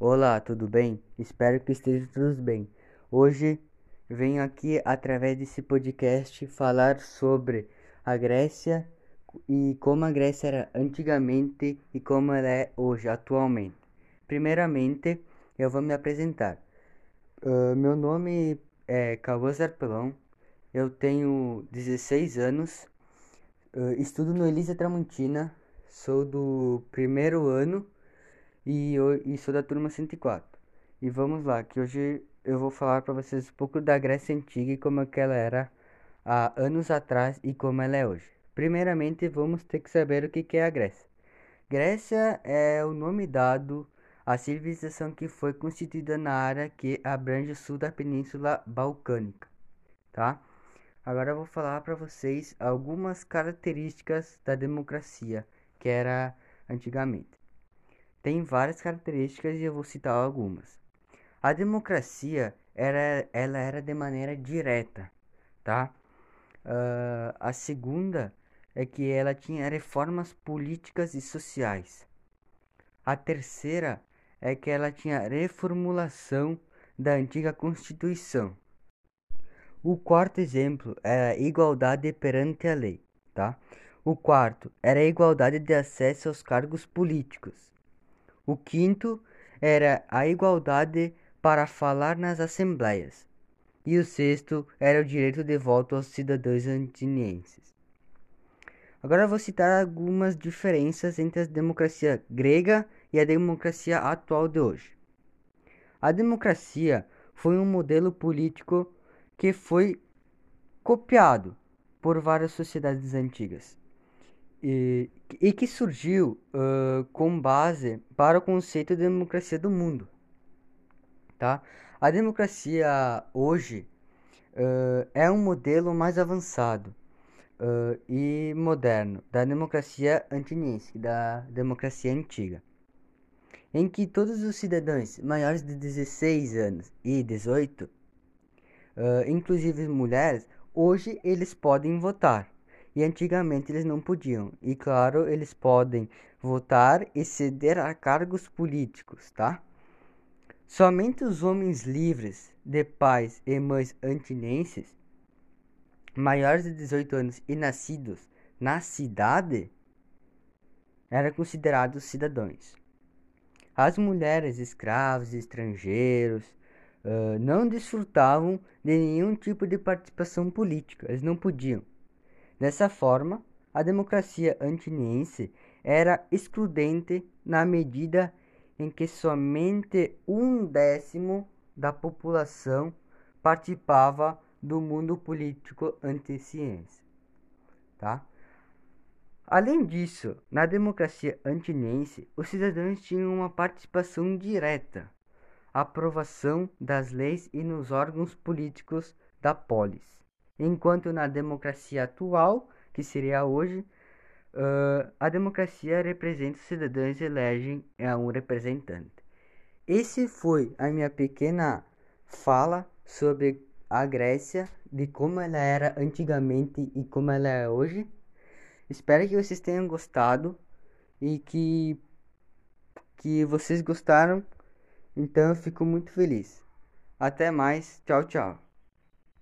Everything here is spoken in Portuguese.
Olá, tudo bem? Espero que esteja tudo bem. Hoje venho aqui através desse podcast falar sobre a Grécia e como a Grécia era antigamente e como ela é hoje, atualmente. Primeiramente, eu vou me apresentar. Uh, meu nome é Cauã Zarpelão, eu tenho 16 anos, uh, estudo no Elisa Tramontina, sou do primeiro ano e, eu, sou da turma 104. E vamos lá, que hoje eu vou falar para vocês um pouco da Grécia Antiga e como é que ela era há anos atrás e como ela é hoje. Primeiramente, vamos ter que saber o que é a Grécia. Grécia é o nome dado à civilização que foi constituída na área que abrange o sul da Península Balcânica, tá? Agora eu vou falar para vocês algumas características da democracia que era antigamente. Tem várias características e eu vou citar algumas. A democracia era, ela era de maneira direta, tá? Uh, a segunda é que ela tinha reformas políticas e sociais. A terceira é que ela tinha reformulação da antiga Constituição. O quarto exemplo era a igualdade perante a lei, tá? O quarto era a igualdade de acesso aos cargos políticos. O quinto era a igualdade para falar nas assembleias. E o sexto era o direito de voto aos cidadãos antinienses. Agora vou citar algumas diferenças entre a democracia grega e a democracia atual de hoje. A democracia foi um modelo político que foi copiado por várias sociedades antigas e, que surgiu uh, com base para o conceito de democracia do mundo. Tá? A democracia hoje uh, é um modelo mais avançado uh, e moderno da democracia antiniense, da democracia antiga, em que todos os cidadãos maiores de 16 anos e 18, inclusive mulheres, hoje eles podem votar e antigamente eles não podiam. E claro, eles podem votar e ceder a cargos políticos, tá? Somente os homens livres de pais e mães antinenses, maiores de 18 anos e nascidos na cidade, eram considerados cidadãos. As mulheres escravos e estrangeiros uh, não desfrutavam de nenhum tipo de participação política, eles não podiam. Dessa forma, a democracia antiniense era excludente na medida em que somente um décimo da população participava do mundo político anticiense. Tá? Além disso, na democracia antiniense, os cidadãos tinham uma participação direta, aprovação das leis e nos órgãos políticos da polis enquanto na democracia atual, que seria hoje, uh, a democracia representa os cidadãos e elegem um representante. Esse foi a minha pequena fala sobre a Grécia, de como ela era antigamente e como ela é hoje. Espero que vocês tenham gostado e que que vocês gostaram. Então eu fico muito feliz. Até mais. Tchau, tchau.